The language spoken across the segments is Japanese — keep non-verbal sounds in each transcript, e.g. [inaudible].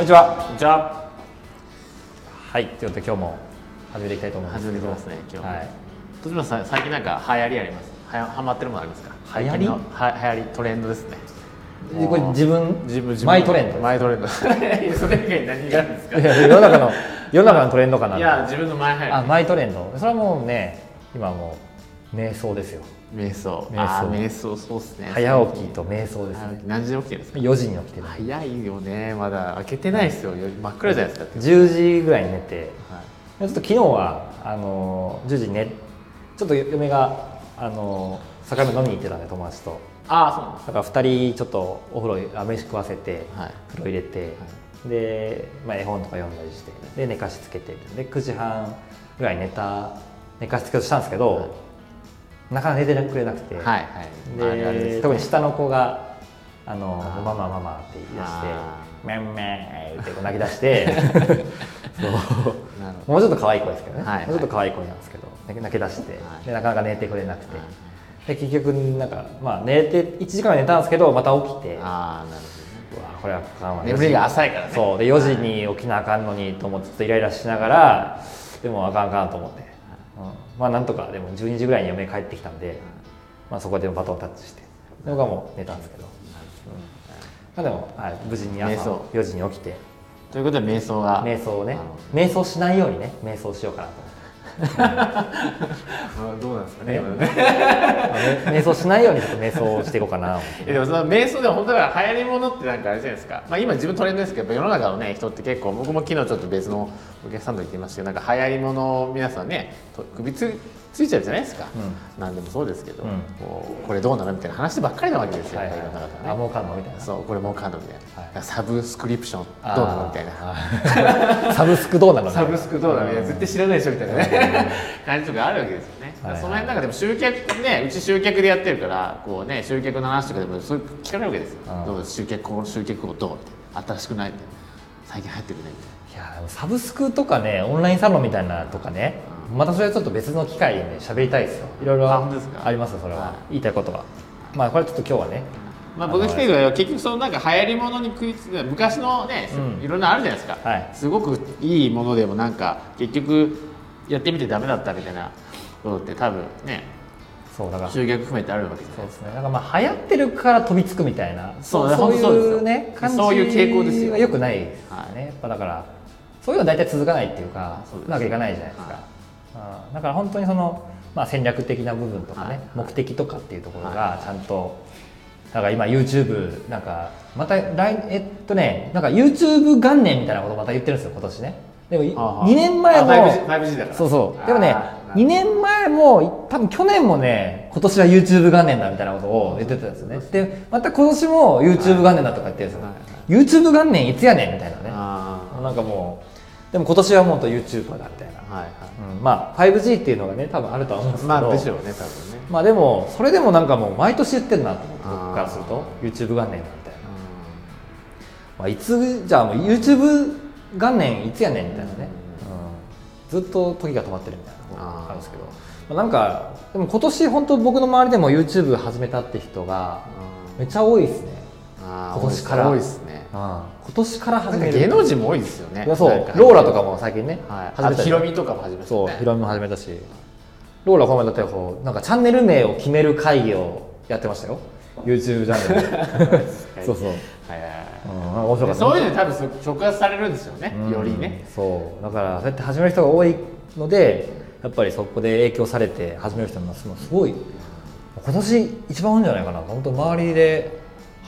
こんにちは。こんにちは。はい、ということで今日も始めていきたいと思います始めてますね今日もはい。としまさん最近なんか流行りあります？はやハマってるものありますか？流行り？は流行りトレンドですね。これ自分自分自分マイトレンド。マイトレンド。[laughs] それ以外に何があるんですか？いや世の中の世の中のトレンドかな。いや自分のマイあマイトレンド。それはもうね今もう瞑想ですよ。り。瞑想。瞑想瞑想そうですね。早起きと瞑想ですね。何時に起きてるんですか？4時に起きてる。早いよねまだ開けてないですよ。よ真っ暗じゃないですか。10時ぐらいに寝て、はいちょっと昨日はあの10時に寝ちょっと嫁があの酒飲みに行ってたんで友達と。ああそうなんです。だから2人ちょっとお風呂あ飯食わせて、はい風呂入れて、で、まあ、絵本とか読んだりしてで寝かしつけてで9時半ぐらいに寝た寝かしつけをしたんですけど、はいなかなか寝てくれなくて、はいはい。で特に下の子が「あのママママ」って言い出してあ「めんめん」ってこう泣き出して。[laughs] もうちょっと可愛い子ですけどね、はいはい。もうちょっと可愛い子なんですけど泣き出して、はい。でなかなか寝てくれなくて、はいで結局なんかまあ寝て1時間は寝たんですけどまた起きてああなるうわこれは。眠りが浅いからね。そう。で4時に起きなあかんのにと思ってちょっとイライラしながらでもあかんあかんと思って、うんまあなんとかでも12時ぐらいに嫁帰ってきたんで、まあ、そこでバトンタッチしてで僕はもう寝たんですけど、うんまあ、でも、はい、無事に朝瞑想。4時に起きて。ということで瞑想が。瞑想をね。あ瞑想しないようにね瞑想しようかなとどうなんですかね。[laughs] 瞑想しないように瞑想をしていこうかなえでもその瞑想でも本当は流行りものってなんかあれじゃないですか、まあ、今自分トレンドですけど世の中のね人って結構僕も昨日ちょっと別のお客さんと言ってましたけどなんか流行りものを皆さんねと首つついちゃうじゃないですか、なんでもそうですけど、うん。こうこれどうなのみたいな話ばっかりなわけですよ、はいやっぱり世の中あね。もうかんのみたいな。そうこれ儲かんのみたいな、はい。サブスクリプションどうなのみたいな。なサブスクどうなのサブスクどうなのみたいな。絶対知らないでしょみたいなね。[laughs] 感じとかあるわけですよね、はいはいその辺なんかでも集客ねうち集客でやってるからこうね集客の話とかでもそういう聞かれるわけですよ。うん。どう集客この集客をどう？みたいな。新しくない？みたいな。最近流行ってるね。みたいいやサブスクとかねオンラインサロンみたいなとかねまたそれはちょっと別の機会でね喋りたいですよ。いろいろありますよそれは、はい。言いたいことはまあこれちょっと今日はね。な、まあ、僕来てるのは結局そのなんか流行りものに食いつく昔のね、うん。いろんなあるじゃないですか、はい。すごくいいものでもなんか結局やってみてダメだったみたいなことって多分ねそうだから。集客含めてあるわけそうですね。なんかまあ流行ってるから飛びつくみたいな。そうそういうね感じそういう傾向ですよ。はよくないですよね、はい。やっぱだからそういうのは大体続かないっていうかうまくいかないじゃないですか、はいうんだから本当にその、まあ、戦略的な部分とかね、はい。目的とかっていうところはがちゃんと、だから今 YouTube なんかまた来えっとねなんか YouTube 元年みたいなことまた言ってるんですよ今年ね。でもいはあはあ2年前もあ 5G 5G だから。そうそう。でもねあー2年前も多分去年もね今年は YouTube 元年だみたいなことを言ってたんですよね。でまた今年も YouTube 元年だとか言ってるんですよ、はい YouTube 元年いつやねんみたいなね。あなんかもうでも今年はもっと YouTuber だみたいな、あはいはうん、まあ 5G っていうのがね多分あるとは思うんですいけど。まあでしょうね多分ね。まあでもそれでもなんかもう毎年言ってるなと思って僕からすると。YouTube 元年だみたいな、まあ、いつじゃあもう YouTube 元年いつやねんみたいなね、うん。ずっと時が止まってるみたいなのがあるんですけど。まあ、なんかでも今年本当僕の周りでも YouTube 始めたって人がめっちゃ多いですね、今年から。多いですね。うん今年からなんか始める芸能人も多いですよね。そう。ローラとかも最近ね、はい。始めたヒロミとかも始めたそうねヒロミも始めたし。ローラこの前だってこうなんかチャンネル名を決める会議をやってましたよ。YouTube チャンネル。[laughs] で [laughs] そうそう、うん、はいはい。はい面白かった。そういうので多分そ触発されるんですよね、うんよりね。そう。だからそうやって始める人が多いのでやっぱりそこで影響されて始める人もすごい今年一番多いんじゃないかな。本当周りで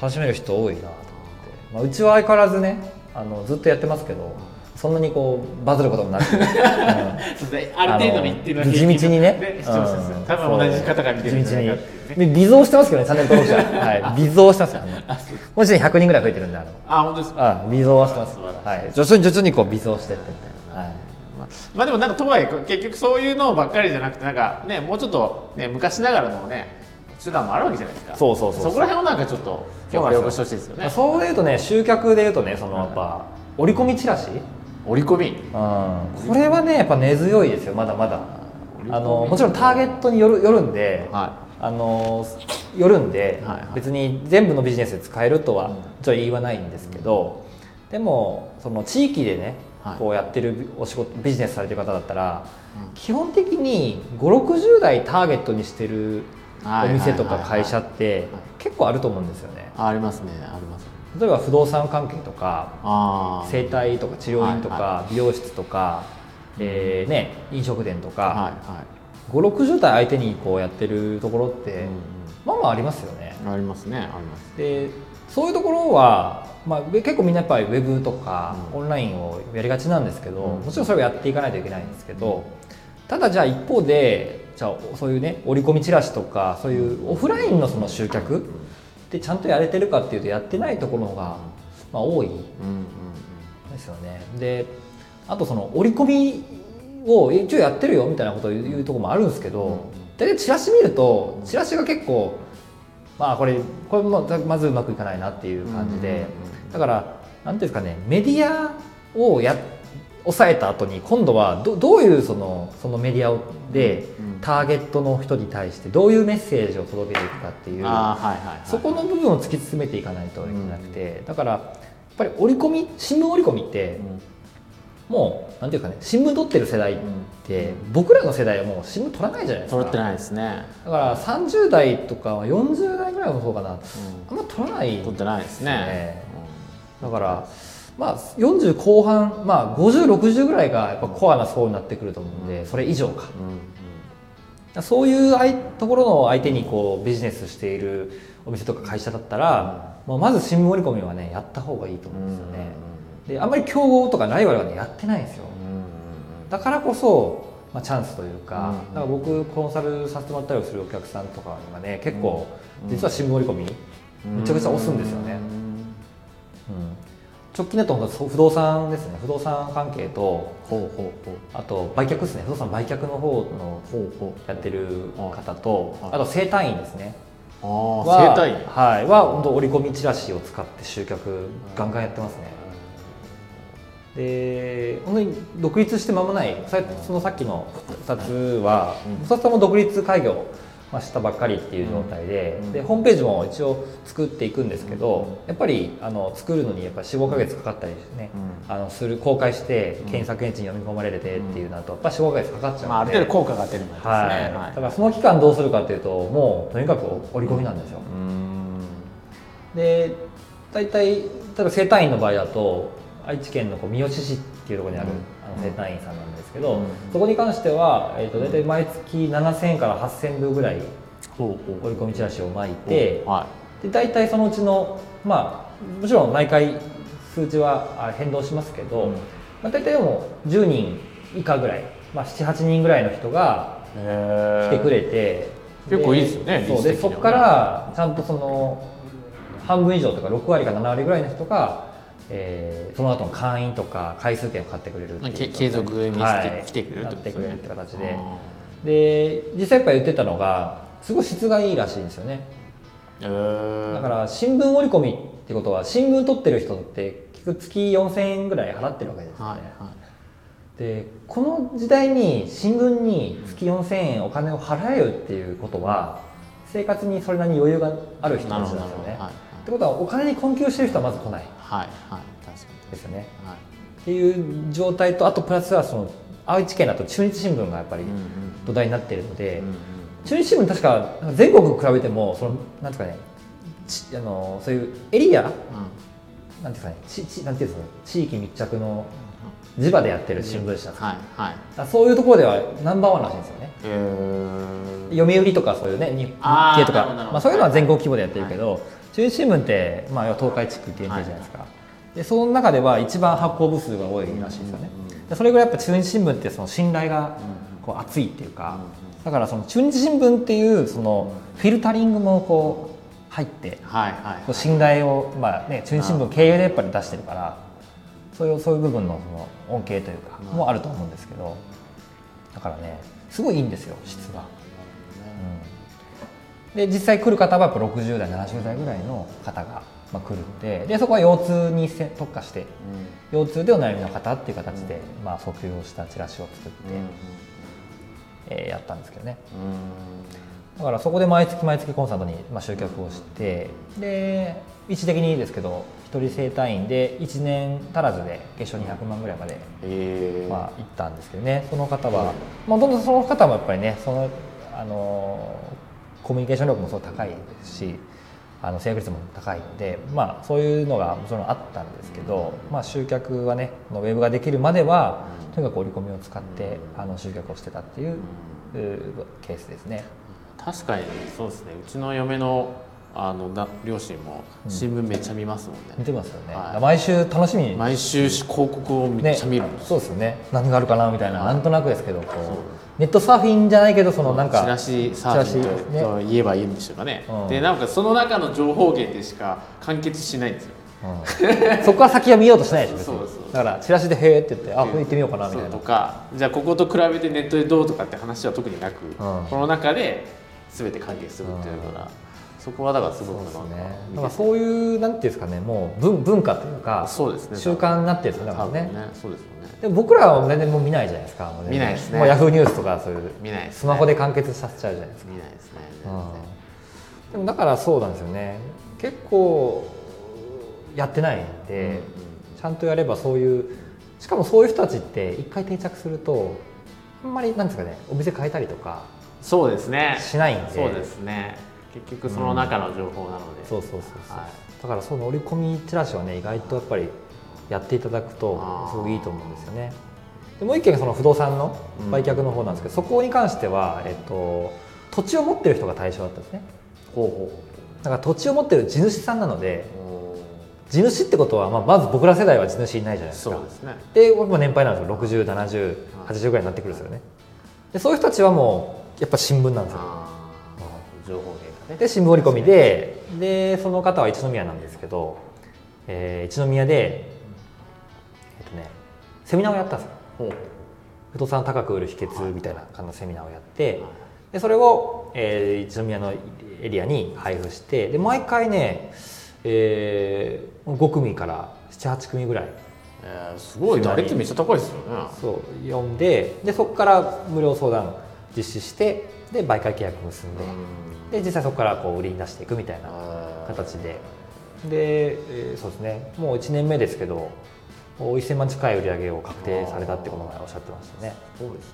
始める人多いなと思って、まあ、うちは相変わらずねあのずっとやってますけどそんなにこうバズることもなく、[laughs] うん。ある程度の一定の地道にね。うん。多分同じ方が見てるんじゃないかっていうね。で微増してますけどねチャンネル登録者。[laughs] はい。微増してますよあの。もうすでに100人ぐらい増えてるんであの。あ本当ですか？あ微増はしてます。はい。徐々に徐々にこう微増してってみたいなはい。まあ。まあでもなんかとはいえ結局そういうのばっかりじゃなくてなんかねもうちょっとね昔ながらのね手段もあるわけじゃないですか。そうそうそうそこら辺をなんかちょっと今日はよくしてほしいですよね。そういうとね集客でいうとねそのやっぱ折り込みチラシ、折り込み。うん、これはねやっぱ根強いですよまだまだ。あのもちろんターゲットによるよるんで、はあのよるんで、はいはい。別に全部のビジネスで使えるとはうん。ちょっと言わないんですけど、でもその地域でね、はい。こうやってるお仕事ビジネスされてる方だったら、うん。基本的に560代ターゲットにしてるお店とか会社って結構あると思うんですよね。あありますねあります。ね例えば不動産関係とか整体とか治療院とはいか美容室とか、えーね、飲食店とか、はいはい。560代相手にこうやってるところって、まあまあありますよね。うんありますねあります。でそういうところは、まあ、結構みんなやっぱりウェブとかうん。オンラインをやりがちなんですけど、うん。もちろんそれをやっていかないといけないんですけどただじゃあ一方でじゃあそういうね折り込みチラシとかそういうオフラインのその集客ってちゃんとやれてるかっていうとやってないところが、まあ、多いですよね。であとその折り込みを一応やってるよみたいなことを言うところもあるんですけど、うん大体チラシ見るとチラシが結構まあこれこれもまずうまくいかないなっていう感じで、だからなんていうんですかねメディアをや抑えた後に今度はどどういうそのそのメディアをでうんターゲットの人に対してどういうメッセージを届けていくかっていうそこの部分を突き詰めていかないといけなくて、だからやっぱり折り込み新聞折り込みってうん。もうなんていうかね新聞取ってる世代って僕らの世代はもう新聞取らないじゃないですか。取れてないですね。だから30代とかは40代ぐらいの方かな。あんま取らない取ってないですねね。だからまあ40後半まあ5060ぐらいがやっぱコアな層になってくると思うんでそれ以上か。そういう相ところの相手にこうビジネスしているお店とか会社だったら、もうまず新聞折り込みはねやった方がいいと思うんですよね、であんまり競合とかライバルはねやってないんですよ。だからこそ、まあ、チャンスというか,、から僕コンサルさせてもらったりするお客さんとかにはね結構うん。実は新聞折り込み、めちゃくちゃ押すんですよね、うん直近だと不動産ですね。不動産関係とほうほうほう。あと売却ですね。不動産売却の方のやってる方とはい。あと整体院ですね。あはあ生体院。はい。は本当折り込みチラシを使って集客ガンガンやってますね。で本当に独立して間もないさそのさっきの2つはうん。2つとも独立開業まあしたばっかりっていう状態で,、うんでホームページも一応作っていくんですけど、やっぱりあの作るのにやっぱ45か月かかったりね、うん。あのする公開して検索エンジンに読み込まれてっていうのだとやっぱ45か月かかっちゃうので、まあある程度効果が出るまでですね。はい。はい。だからその期間どうするかっていうともうとにかく折り込みなんですよ、うん。で大体例えば整体院の場合だと愛知県のこう三好市っていうところにある、うんあの整体院さんなんですけど、うん。そこに関しては、えー、と大体毎月7000円から8000部ぐらい折り込みチラシを巻いて、はで大体そのうちのまあもちろん毎回数値はあ変動しますけど、うん。まあ、大体でも10人以下ぐらい、まあ、78人ぐらいの人が来てくれて、結構いいですよねそうでそこからちゃんとその半分以上とか6割か7割ぐらいの人が、えーその後の会員とか回数券を買ってくれるっていうけ継続にしてはい。来てくれるやってことですって形で。あで実際やっぱり言ってたのがすごい質がいいらしいんですよね。ーへー。だから新聞折り込みってことは新聞取ってる人って月4000円ぐらい払ってるわけですよね、はいはい。でこの時代に新聞に月4000円お金を払えるっていうことは生活にそれなりに余裕がある人たちなんですよね。はいってことはお金に困窮してる人はまず来ない。はいはい確かですよね。にはい。っていう状態とあとプラスはその愛知県だと中日新聞がやっぱりうんうん土台になっているので、うんうん中日新聞確か全国比べてもそのなんですかねちあのそういうエリアなんていうんですかねちちなんていうんですかね地域密着の地場でやってる新聞社、だかはいはい。らそういうところではナンバーワンらしいんですよね。へー。読売とかそういうね日日あー経とかまあ、そういうのは全国規模でやってるけど、中日新聞って、まあ、東海地区限定じゃないですか、でその中では一番発行部数が多いらしいですよね、うんうんそれぐらいやっぱ中日新聞ってその信頼がこう厚いっていうか、だからその中日新聞っていうそのフィルタリングもこう入ってはいはい信頼を、まあね、中日新聞経由でやっぱり出してるからそういうそういう部分のその恩恵というかうん。もあると思うんですけどだからねすごいいいんですよ質が。うんで実際来る方はやっぱ60代70代ぐらいの方が、まあ、来るのででそこは腰痛にせ特化して腰痛でお悩みの方っていう形で、まあ、訴求をしたチラシを作って、えーやったんですけどね。うん。うんだからそこで毎月毎月コンサートにまあ集客をしてで一時的にですけど一人整体院で1年足らずで月賞200万ぐらいまでえー。まあ、行ったんですけどね。その方は、まあ、どんどんその方もやっぱりねそのあのコミュニケーション力もすごい高いですしあの制約率も高いので、まあ、そういうのがもちろんあったんですけど、まあ、集客はねのウェブができるまではとにかく織り込みを使ってあの集客をしてたっていううケースですね。確かにそうですね。うちの嫁のあのだ両親も新聞めっちゃ見ますもんね、見てますよね、はい。毎週楽しみに。毎週広告をめっちゃ見るんですそうですよね。何があるかなみたいな、はい。なんとなくですけどこうネットサーフィンじゃないけどそのなんかチラシサーフィンとと言えばいいんでしょうかね、うん。でなんかその中の情報源でしか完結しないんですよ。うん。そこから先は見ようとしないでしょそうそうだからチラシで「へえ」って言って「あこれ行ってみようかな」みたいな。とかじゃあここと比べてネットでどうとかって話は特になく、うん。この中で全て完結するっていうから、そこはだからすごくそうですね。だからそういうなんていうんですかねもう文文化というかそうですね。習慣になってるんですよねだからね。多分ね。そうですよねでも僕らは全然もう見ないじゃないですか。見ないですね。もうヤフーニュースとかそういう見ないね。スマホで完結させちゃうじゃないですか、見ないですね、うん。でもだからそうなんですよね。結構やってないんで、ちゃんとやればそういうしかもそういう人たちって一回定着するとあんまりなんですかねお店変えたりとかそうですね。しないんで。そうですね。結局その中の情報なので、そうそうそうそう、はい。だからその折り込みチラシはね意外とやっぱりやっていただくとすごくいいと思うんですよね。でもう一件がその不動産の売却の方なんですけど、そこに関しては、えっと、土地を持ってる人が対象だったんですね。ほうほだから土地を持ってる地主さんなので地主ってことは、まあ、まず僕ら世代は地主いないじゃないですか。そうですね。で僕も年配なんですよ。607080ぐらいになってくるんですよね。でそういう人たちはもうやっぱ新聞なんですよ。情報ね。で新聞折り込みででその方は一宮なんですけど、えー一宮でセミナーをやったんですよ。不動産を高く売る秘訣みたいな感じのセミナーをやってでそれを、えー一宮のエリアに配布してで毎回ね、えー5組から78組ぐらいえーすごい。打率めっちゃ高いですよね。そう読んででそこから無料相談実施してで媒介契約結んでで実際そこからこう売りに出していくみたいな形で。で、えーそうですね。もう1年目ですけどお1000万近い売り上げを確定されたってことがおっしゃってましたね、そうですね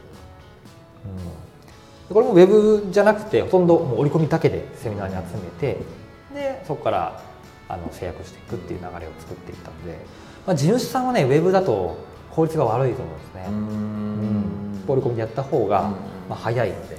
うん、でこれもウェブじゃなくてほとんどもう折り込みだけでセミナーに集めてでそこからあの制約していくっていう流れを作っていったので、まあ、地主さんはねウェブだと効率が悪いと思うんですね、うん。折り込みでやった方が、うん。まあ、早いので、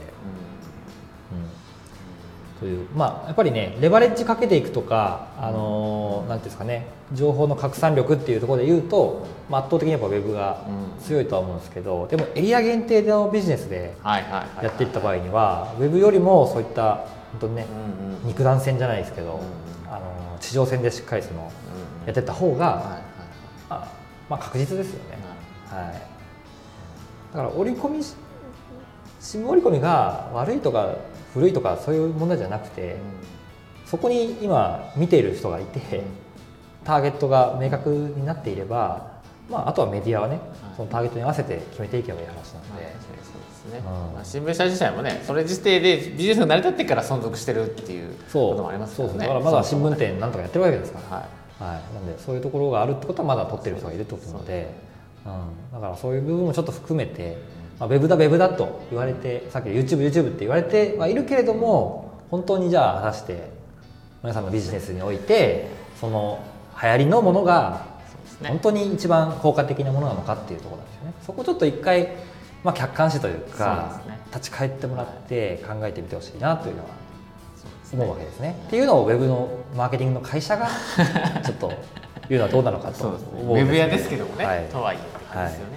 というまあやっぱりねレバレッジかけていくとかあのーなんていうんですかね情報の拡散力っていうところで言うと、まあ、圧倒的にやっぱウェブが強いとは思うんですけどでもエリア限定のビジネスでやっていった場合にはウェブよりもそういった本当にねうんうん。肉弾戦じゃないですけど、うんあのー地上戦でしっかりそのやっていった方が、まあ、確実ですよね。はい、だから折り込みし新聞折り込みが悪いとか古いとかそういう問題じゃなくて、そこに今見ている人がいてターゲットが明確になっていれば、まあ、あとはメディアはねそのターゲットに合わせて決めていけばいい話なので、はいそうですね、うん。まあ、新聞社自体もねそれ自体でビジネスが成り立ってから存続してるっていうそう。こともありますからね。そうですね。だからまだ新聞店なんとかやってるわけですから、はい。はい、なんでそういうところがあるってことはまだ取ってる人がいるってことなので、うん、だからそういう部分もちょっと含めて、まあ、ウェブだウェブだと言われてさっき YouTubeYouTube って言われてはいるけれども本当にじゃあ果たして皆さんのビジネスにおいてその流行りのものが本当に一番効果的なものなのかっていうところなんですよね。そこをちょっと一回、まあ、客観視というかね。立ち返ってもらって考えてみてほしいなというのは思うわけですね。っていうのをウェブのマーケティングの会社が [laughs] ちょっと言うのはどうなのかと思そうですね。うんウェブ屋ですけどもね、はい。とはいえですよね、まあ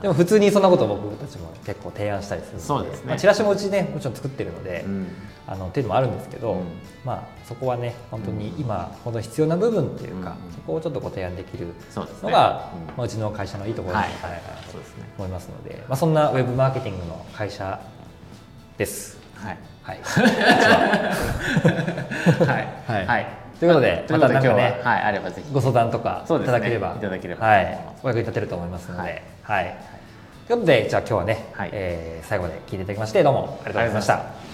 でも普通にそんなことを僕たちも結構提案したりするのでそうですね。まあ、チラシもうちねもちろん作ってるので、うん。あのっていうのもあるんですけど、うん。まあそこはね本当に今本当に必要な部分っていうか、うん。そこをちょっとご提案できるそうですね。のが、うん。まあ、うちの会社のいいところだはい。と、思いますので、まあ、そんなウェブマーケティングの会社です。はい。はい、[laughs] はい。はい。はい。ということでということで今日は、またなんかねはいあればぜひ。ご相談とかいただければいただければはい、お役に立てると思いますので、ははいいということでじゃあ今日はね、はいえー最後まで聞いていただきましてどうも。ありがとうございました